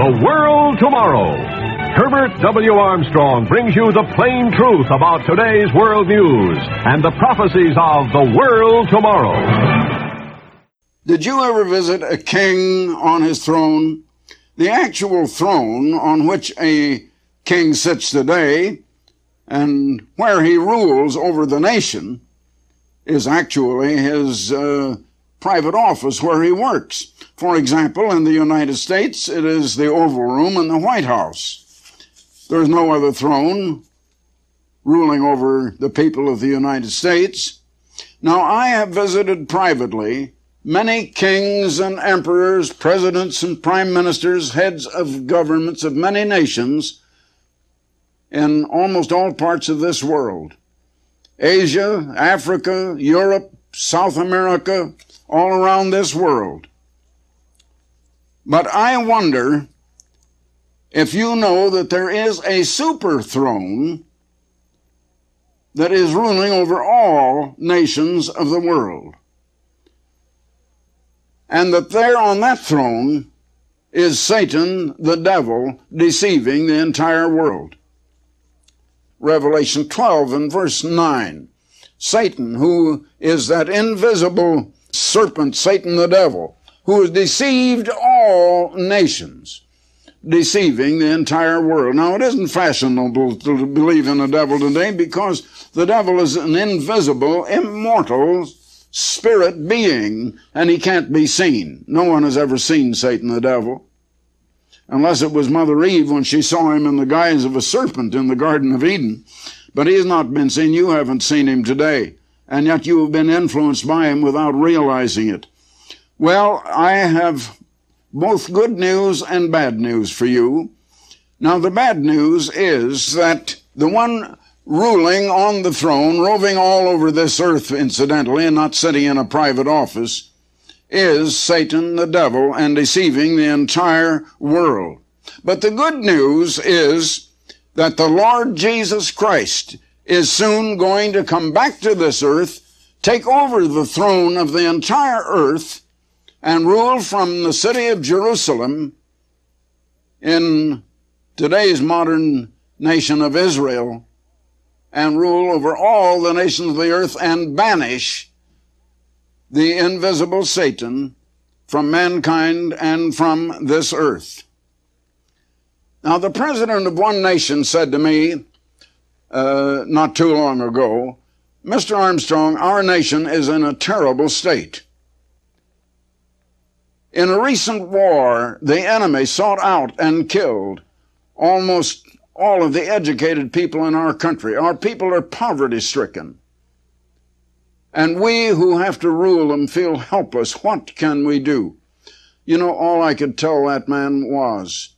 The World Tomorrow. Herbert W. Armstrong brings you the plain truth about today's world news and the prophecies of the world tomorrow. Did you ever visit a king on his throne? The actual throne on which a king sits today and where he rules over the nation is actually his uh, private office where he works. For example, in the United States, it is the Oval Room in the White House. There's no other throne ruling over the people of the United States. Now, I have visited privately many kings and emperors, presidents and prime ministers, heads of governments of many nations in almost all parts of this world. Asia, Africa, Europe, South America, all around this world. But I wonder if you know that there is a super throne that is ruling over all nations of the world. And that there on that throne is Satan, the devil, deceiving the entire world. Revelation 12 and verse 9. Satan, who is that invisible serpent, Satan the devil, who has deceived all nations, deceiving the entire world. Now, it isn't fashionable to believe in the devil today because the devil is an invisible, immortal spirit being, and he can't be seen. No one has ever seen Satan the devil unless it was Mother Eve when she saw him in the guise of a serpent in the Garden of Eden. But he has not been seen. You haven't seen him today. And yet you have been influenced by him without realizing it. Well, I have both good news and bad news for you. Now, the bad news is that the one ruling on the throne, roving all over this earth, incidentally, and not sitting in a private office, is Satan the devil and deceiving the entire world. But the good news is that the Lord Jesus Christ is soon going to come back to this earth, take over the throne of the entire earth, and rule from the city of Jerusalem in today's modern nation of Israel and rule over all the nations of the earth and banish the invisible Satan from mankind and from this earth. Now, the president of one nation said to me uh, not too long ago, Mr. Armstrong, our nation is in a terrible state. In a recent war, the enemy sought out and killed almost all of the educated people in our country. Our people are poverty stricken. And we who have to rule them feel helpless. What can we do? You know, all I could tell that man was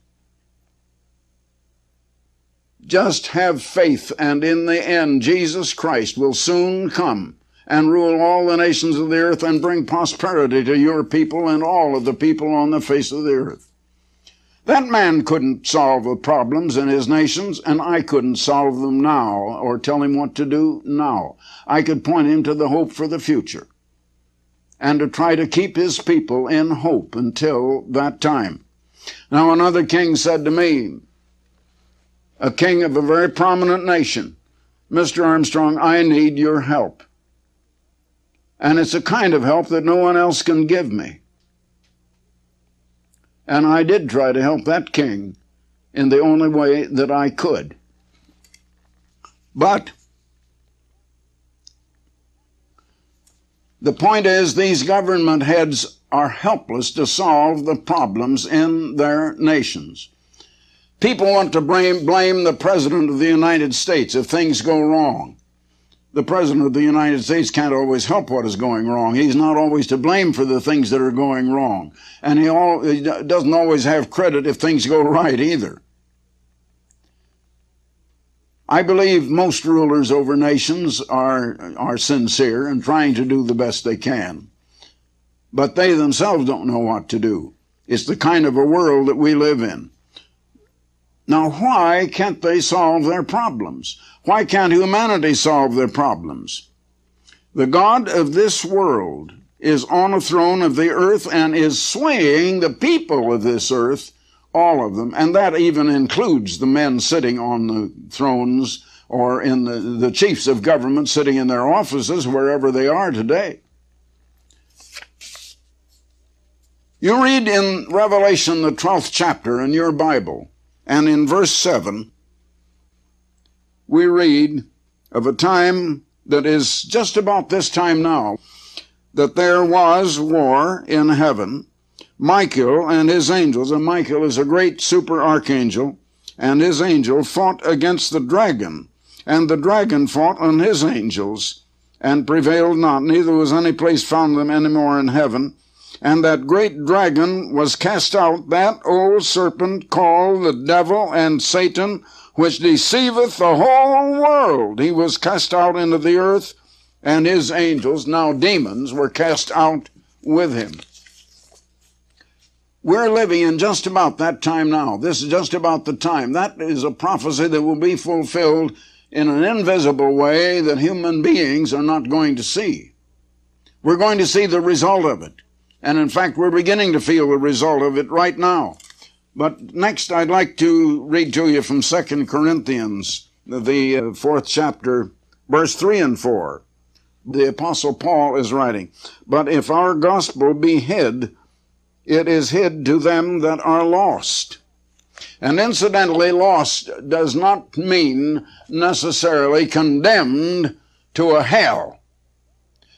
just have faith, and in the end, Jesus Christ will soon come and rule all the nations of the earth and bring prosperity to your people and all of the people on the face of the earth. That man couldn't solve the problems in his nations, and I couldn't solve them now or tell him what to do now. I could point him to the hope for the future and to try to keep his people in hope until that time. Now, another king said to me, a king of a very prominent nation, Mr. Armstrong, I need your help. And it's a kind of help that no one else can give me. And I did try to help that king in the only way that I could. But the point is, these government heads are helpless to solve the problems in their nations. People want to blame, blame the President of the United States if things go wrong the President of the United States can't always help what is going wrong. He's not always to blame for the things that are going wrong. And he, all, he doesn't always have credit if things go right either. I believe most rulers over nations are, are sincere and trying to do the best they can. But they themselves don't know what to do. It's the kind of a world that we live in. Now, why can't they solve their problems? Why can't humanity solve their problems? The God of this world is on a throne of the earth and is swaying the people of this earth All of them. And that even includes the men sitting on the thrones or in the, the chiefs of government sitting in their offices wherever they are today. You read in Revelation, the 12th chapter in your Bible, and in verse 7, we read of a time that is just about this time now, that there was war in heaven. Michael and his angels, and Michael is a great super archangel, and his angel fought against the dragon, and the dragon fought on his angels, and prevailed not, neither was any place found them any more in heaven and that great dragon was cast out, that old serpent called the devil and Satan, which deceiveth the whole world. He was cast out into the earth, and his angels, now demons, were cast out with him. We're living in just about that time now. This is just about the time. That is a prophecy that will be fulfilled in an invisible way that human beings are not going to see. We're going to see the result of it. And in fact, we're beginning to feel the result of it right now. But next, I'd like to read to you from Second Corinthians, the uh, fourth chapter, verse 3 and 4. The Apostle Paul is writing, But if our gospel be hid, it is hid to them that are lost. And incidentally, lost does not mean necessarily condemned to a hell.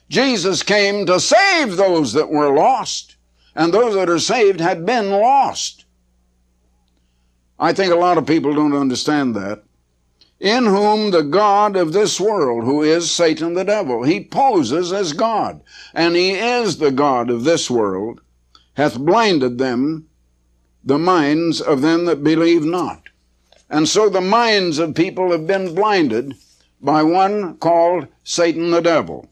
Jesus came to save those that were lost, and those that are saved had been lost. I think a lot of people don't understand that. In whom the God of this world, who is Satan the devil, he poses as God, and he is the God of this world, hath blinded them, the minds of them that believe not. And so the minds of people have been blinded by one called Satan the devil.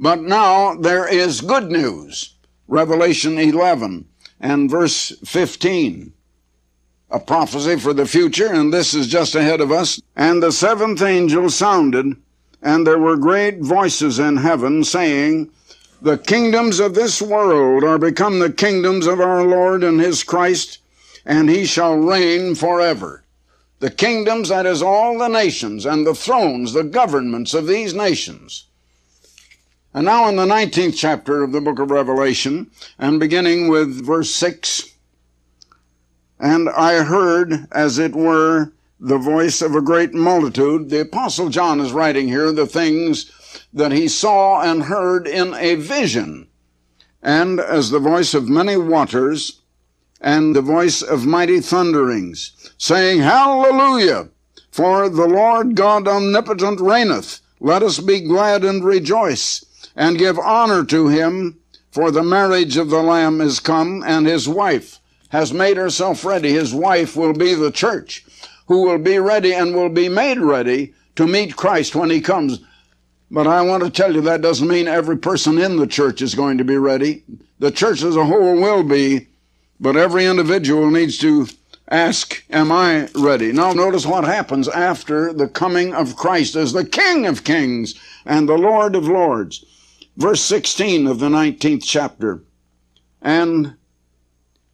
But now there is good news. Revelation 11 and verse 15. A prophecy for the future, and this is just ahead of us. And the seventh angel sounded, and there were great voices in heaven saying, The kingdoms of this world are become the kingdoms of our Lord and his Christ, and he shall reign forever. The kingdoms, that is all the nations, and the thrones, the governments of these nations and now in the 19th chapter of the book of Revelation, and beginning with verse 6, and I heard, as it were, the voice of a great multitude. The apostle John is writing here the things that he saw and heard in a vision. And as the voice of many waters, and the voice of mighty thunderings, saying, Hallelujah! For the Lord God omnipotent reigneth. Let us be glad and rejoice and give honor to him, for the marriage of the Lamb is come, and his wife has made herself ready. His wife will be the church, who will be ready and will be made ready to meet Christ when he comes. But I want to tell you that doesn't mean every person in the church is going to be ready. The church as a whole will be, but every individual needs to ask, Am I ready? Now, notice what happens after the coming of Christ as the King of Kings and the Lord of Lords. Verse 16 of the 19th chapter. And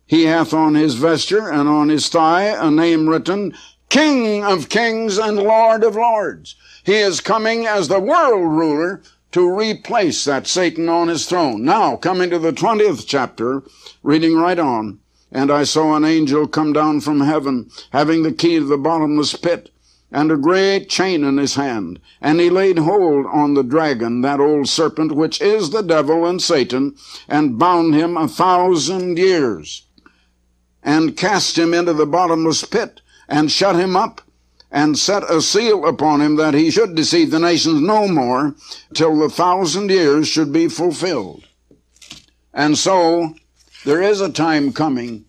he hath on his vesture and on his thigh a name written, King of kings and Lord of lords. He is coming as the world ruler to replace that Satan on his throne. Now, coming to the 20th chapter, reading right on. And I saw an angel come down from heaven, having the key of the bottomless pit and a great chain in his hand. And he laid hold on the dragon, that old serpent, which is the devil and Satan, and bound him a thousand years, and cast him into the bottomless pit, and shut him up, and set a seal upon him that he should deceive the nations no more, till the thousand years should be fulfilled. And so, there is a time coming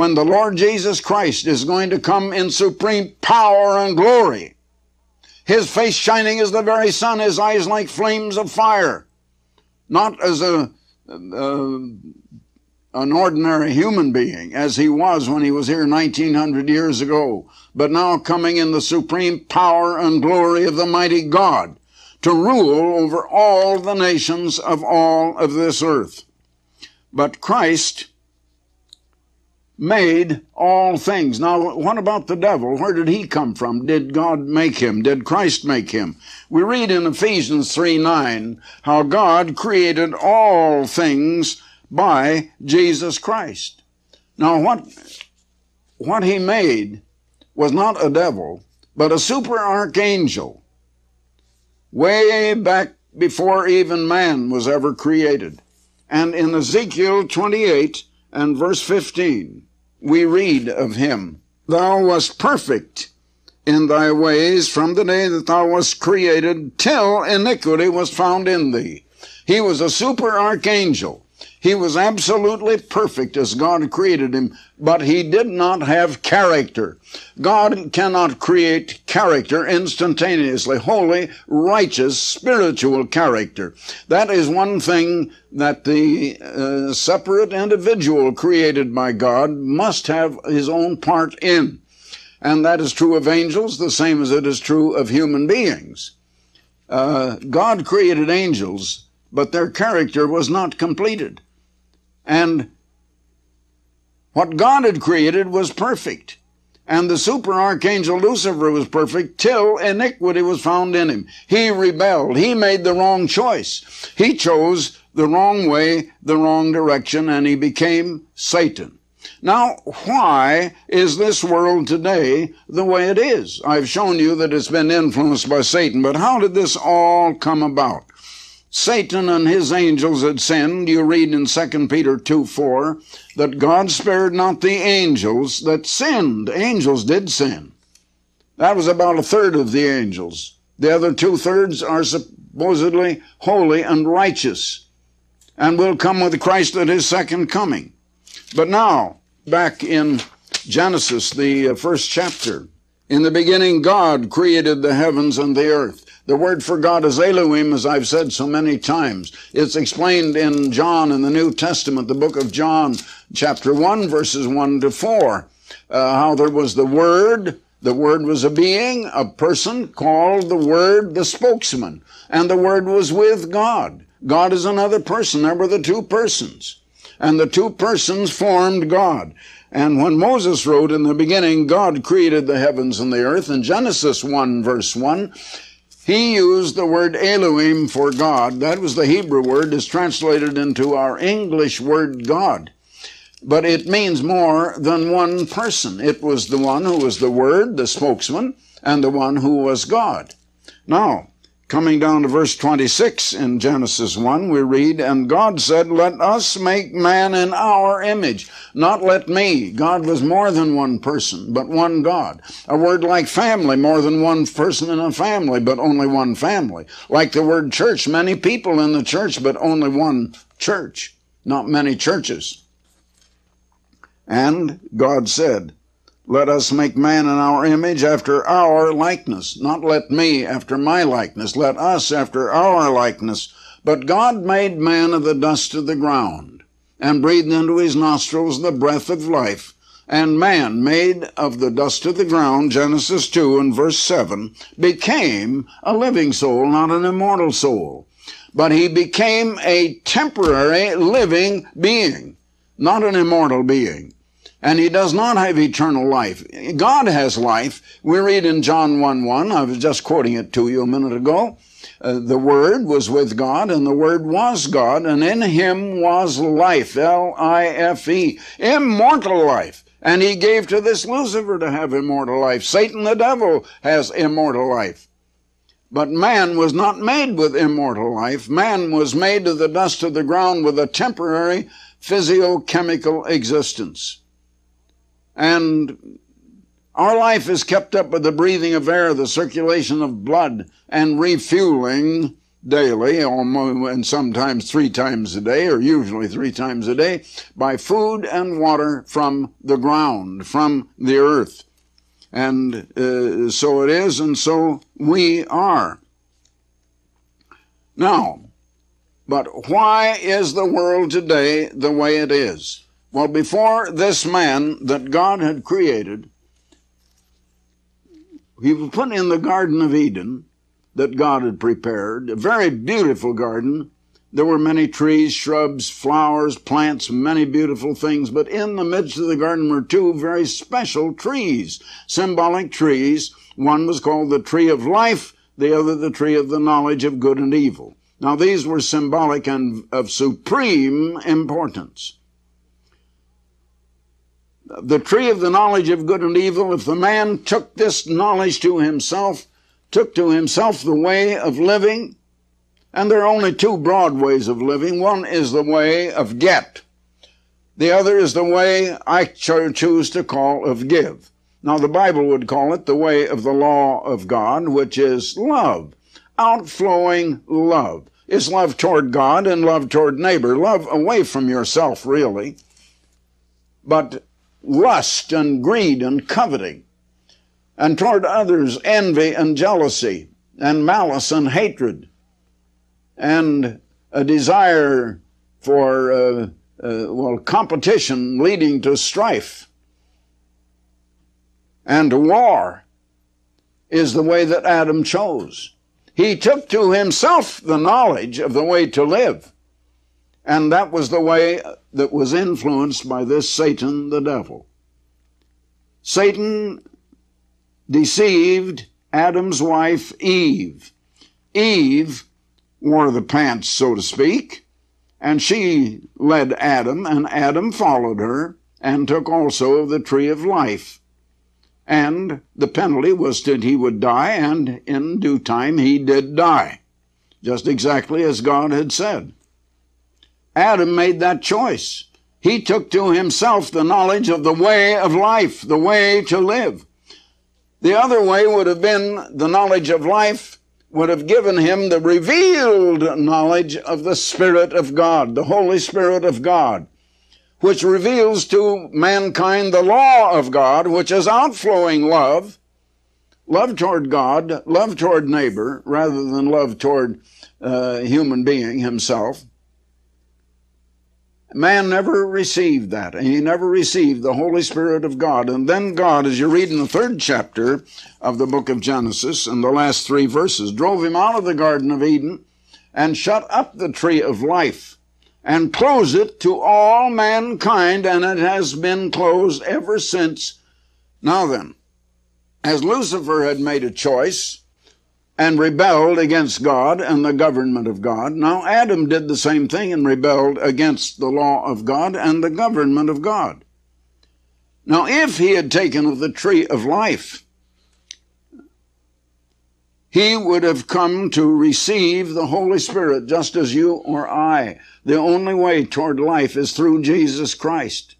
when the Lord Jesus Christ is going to come in supreme power and glory. His face shining as the very sun, his eyes like flames of fire. Not as a, an ordinary human being as he was when he was here 1900 years ago, but now coming in the supreme power and glory of the mighty God to rule over all the nations of all of this earth. But Christ made all things. Now, what about the devil? Where did he come from? Did God make him? Did Christ make him? We read in Ephesians 3 9 how God created all things by Jesus Christ. Now, what, what he made was not a devil, but a super archangel way back before even man was ever created. And in Ezekiel 28 and verse 15, we read of him, Thou wast perfect in thy ways from the day that thou wast created till iniquity was found in thee. He was a super archangel. He was absolutely perfect as God created him, but he did not have character. God cannot create character instantaneously, holy, righteous, spiritual character. That is one thing that the uh, separate individual created by God must have his own part in. And that is true of angels the same as it is true of human beings. Uh, God created angels, but their character was not completed. And what God had created was perfect. And the super archangel Lucifer was perfect till iniquity was found in him. He rebelled. He made the wrong choice. He chose the wrong way, the wrong direction, and he became Satan. Now, why is this world today the way it is? I've shown you that it's been influenced by Satan, but how did this all come about? Satan and his angels had sinned. You read in 2 Peter 2 4 that God spared not the angels that sinned. Angels did sin. That was about a third of the angels. The other two thirds are supposedly holy and righteous and will come with Christ at his second coming. But now, back in Genesis, the uh, first chapter, in the beginning, God created the heavens and the earth. The word for God is Elohim, as I've said so many times. It's explained in John in the New Testament, the book of John, chapter 1, verses 1 to 4, uh, how there was the Word, the Word was a being, a person called the Word, the spokesman, and the Word was with God. God is another person. There were the two persons. And the two persons formed God. And when Moses wrote in the beginning, God created the heavens and the earth, in Genesis 1 verse 1, he used the word Elohim for God. That was the Hebrew word is translated into our English word God. But it means more than one person. It was the one who was the Word, the spokesman, and the one who was God. Now, Coming down to verse 26 in Genesis 1, we read, And God said, Let us make man in our image. Not let me. God was more than one person, but one God. A word like family, more than one person in a family, but only one family. Like the word church, many people in the church, but only one church. Not many churches. And God said, let us make man in our image after our likeness. Not let me after my likeness. Let us after our likeness. But God made man of the dust of the ground and breathed into his nostrils the breath of life. And man, made of the dust of the ground, Genesis 2 and verse 7, became a living soul, not an immortal soul. But he became a temporary living being, not an immortal being and he does not have eternal life. God has life. We read in John 1 1, I was just quoting it to you a minute ago. Uh, the Word was with God, and the Word was God, and in him was life, L I F E, immortal life. And he gave to this Lucifer to have immortal life. Satan the devil has immortal life. But man was not made with immortal life. Man was made of the dust of the ground with a temporary physiochemical existence. And our life is kept up with the breathing of air, the circulation of blood, and refueling daily, and sometimes three times a day, or usually three times a day, by food and water from the ground, from the earth. And uh, so it is, and so we are. Now, but why is the world today the way it is? Well, before this man that God had created, he was put in the Garden of Eden that God had prepared, a very beautiful garden, There were many trees, shrubs, flowers, plants, many beautiful things, but in the midst of the garden were two very special trees, symbolic trees. One was called the tree of life, the other the tree of the knowledge of good and evil. Now these were symbolic and of supreme importance. The tree of the knowledge of good and evil, if the man took this knowledge to himself, took to himself the way of living, and there are only two broad ways of living. One is the way of get. The other is the way I choose to call of give. Now, the Bible would call it the way of the law of God, which is love, outflowing love. Is love toward God and love toward neighbor, love away from yourself, really. But lust and greed and coveting, and toward others, envy and jealousy, and malice and hatred and a desire for, uh, uh, well, competition leading to strife and war is the way that Adam chose. He took to himself the knowledge of the way to live. And that was the way that was influenced by this Satan, the devil. Satan deceived Adam's wife, Eve. Eve wore the pants, so to speak, and she led Adam, and Adam followed her and took also the tree of life. And the penalty was that he would die, and in due time he did die, just exactly as God had said. Adam made that choice. He took to himself the knowledge of the way of life, the way to live. The other way would have been the knowledge of life would have given him the revealed knowledge of the Spirit of God, the Holy Spirit of God, which reveals to mankind the law of God, which is outflowing love, love toward God, love toward neighbor, rather than love toward uh, human being himself. Man never received that. and He never received the Holy Spirit of God. And then God, as you read in the third chapter of the book of Genesis, and the last three verses, drove him out of the Garden of Eden and shut up the tree of life and closed it to all mankind, and it has been closed ever since. Now then, as Lucifer had made a choice, and rebelled against God and the government of God. Now, Adam did the same thing and rebelled against the law of God and the government of God. Now, if he had taken of the tree of life, he would have come to receive the Holy Spirit just as you or I. The only way toward life is through Jesus Christ.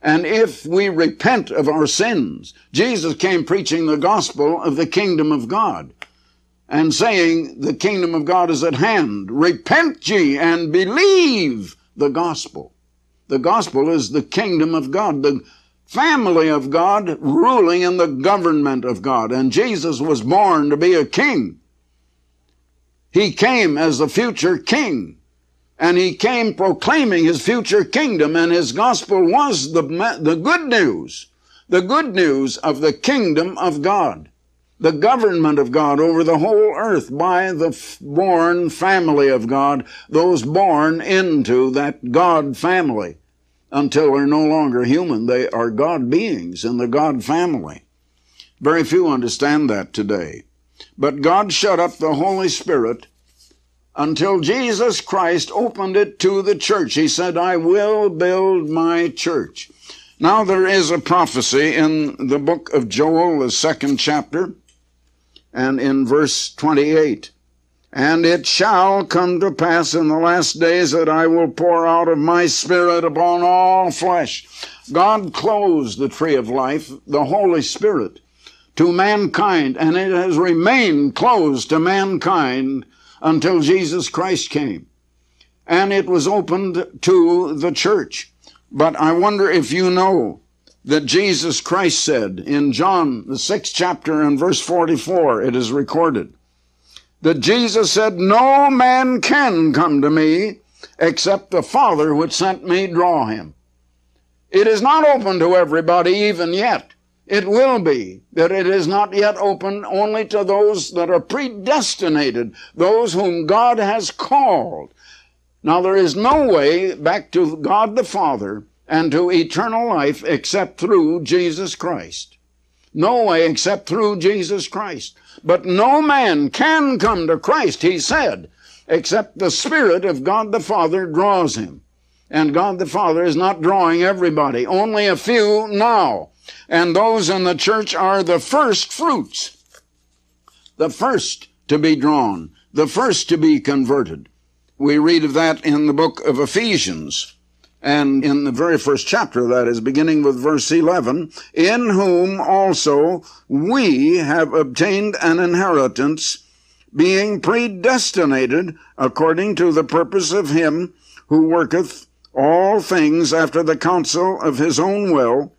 And if we repent of our sins, Jesus came preaching the gospel of the kingdom of God and saying, The kingdom of God is at hand. Repent ye and believe the gospel. The gospel is the kingdom of God, the family of God ruling in the government of God. And Jesus was born to be a king. He came as the future king. And he came proclaiming his future kingdom, and his gospel was the, the good news, the good news of the kingdom of God the government of God over the whole earth by the born family of God, those born into that God family until they're no longer human. They are God beings in the God family. Very few understand that today. But God shut up the Holy Spirit until Jesus Christ opened it to the church. He said, I will build my church. Now there is a prophecy in the book of Joel, the second chapter, and in verse 28. And it shall come to pass in the last days that I will pour out of my spirit upon all flesh. God closed the tree of life, the Holy Spirit, to mankind, and it has remained closed to mankind until Jesus Christ came. And it was opened to the church. But I wonder if you know that Jesus Christ said in John, the sixth chapter and verse 44, it is recorded that Jesus said, No man can come to me except the Father which sent me draw him. It is not open to everybody even yet. It will be, but it is not yet open only to those that are predestinated, those whom God has called. Now, there is no way back to God the Father and to eternal life except through Jesus Christ. No way except through Jesus Christ. But no man can come to Christ, he said, except the Spirit of God the Father draws him. And God the Father is not drawing everybody, only a few now. And those in the church are the first fruits, the first to be drawn, the first to be converted. We read of that in the book of Ephesians. And in the very first chapter, that is, beginning with verse 11, in whom also we have obtained an inheritance, being predestinated according to the purpose of him who worketh all things after the counsel of his own will,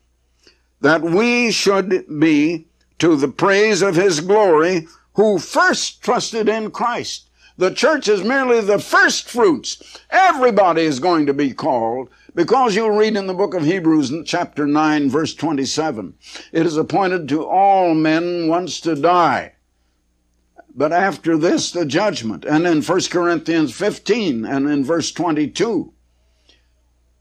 that we should be to the praise of his glory, who first trusted in Christ. The church is merely the first fruits. Everybody is going to be called because you read in the book of Hebrews, chapter 9, verse 27, it is appointed to all men once to die. But after this, the judgment. And in 1 Corinthians 15 and in verse 22,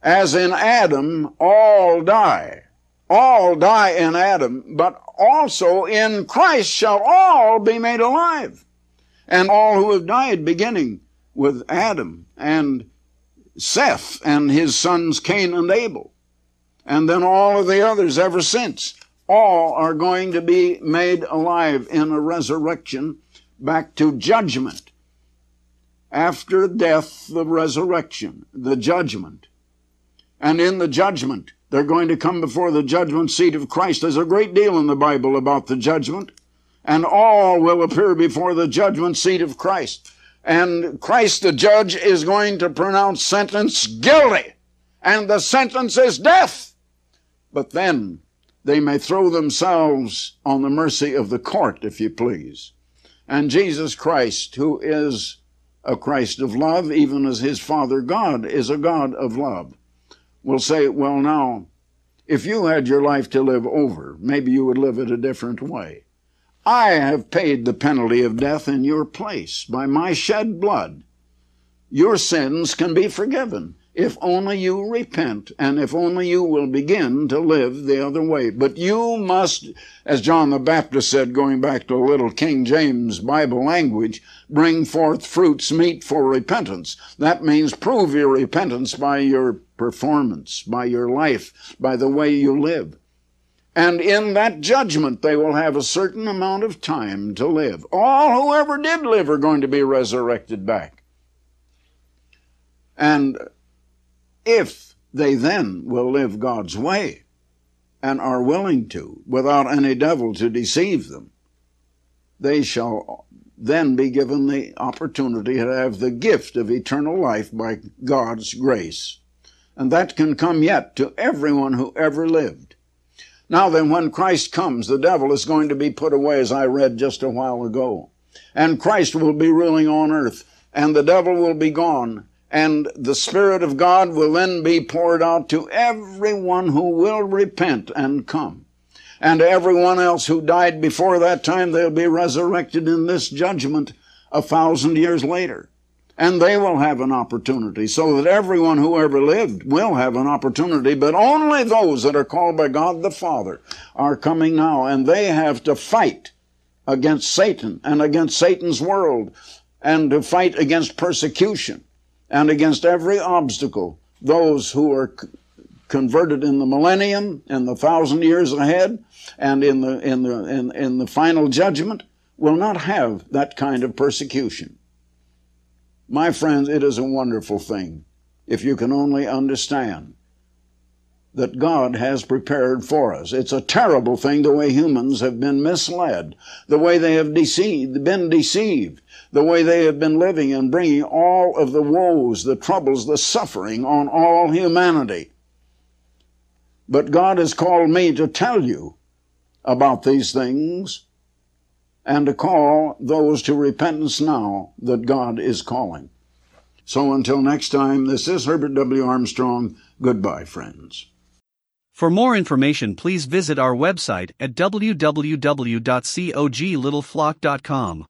as in Adam, all die. All die in Adam, but also in Christ shall all be made alive and all who have died, beginning with Adam and Seth and his sons Cain and Abel, and then all of the others ever since. All are going to be made alive in a resurrection back to judgment. After death, the resurrection, the judgment. And in the judgment, they're going to come before the judgment seat of Christ. There's a great deal in the Bible about the judgment and all will appear before the judgment seat of Christ. And Christ the judge is going to pronounce sentence guilty. And the sentence is death. But then they may throw themselves on the mercy of the court, if you please. And Jesus Christ, who is a Christ of love, even as his Father God is a God of love, will say, Well, now, if you had your life to live over, maybe you would live it a different way. I have paid the penalty of death in your place by my shed blood. Your sins can be forgiven if only you repent and if only you will begin to live the other way. But you must, as John the Baptist said, going back to a little King James Bible language, bring forth fruits meet for repentance. That means prove your repentance by your performance, by your life, by the way you live. And in that judgment, they will have a certain amount of time to live. All who ever did live are going to be resurrected back. And if they then will live God's way and are willing to, without any devil to deceive them, they shall then be given the opportunity to have the gift of eternal life by God's grace. And that can come yet to everyone who ever lived. Now then, when Christ comes, the devil is going to be put away, as I read just a while ago. And Christ will be ruling on earth, and the devil will be gone, and the Spirit of God will then be poured out to everyone who will repent and come. And everyone else who died before that time, they'll be resurrected in this judgment a thousand years later and they will have an opportunity so that everyone who ever lived will have an opportunity, but only those that are called by God the Father are coming now, and they have to fight against Satan and against Satan's world and to fight against persecution and against every obstacle. Those who are converted in the millennium, in the thousand years ahead, and in the, in the, in, in the final judgment will not have that kind of persecution. My friends, it is a wonderful thing if you can only understand that God has prepared for us. It's a terrible thing the way humans have been misled, the way they have deceived, been deceived, the way they have been living and bringing all of the woes, the troubles, the suffering on all humanity. But God has called me to tell you about these things and to call those to repentance now that God is calling. So until next time, this is Herbert W. Armstrong. Goodbye, friends. For more information, please visit our website at www.coglittleflock.com.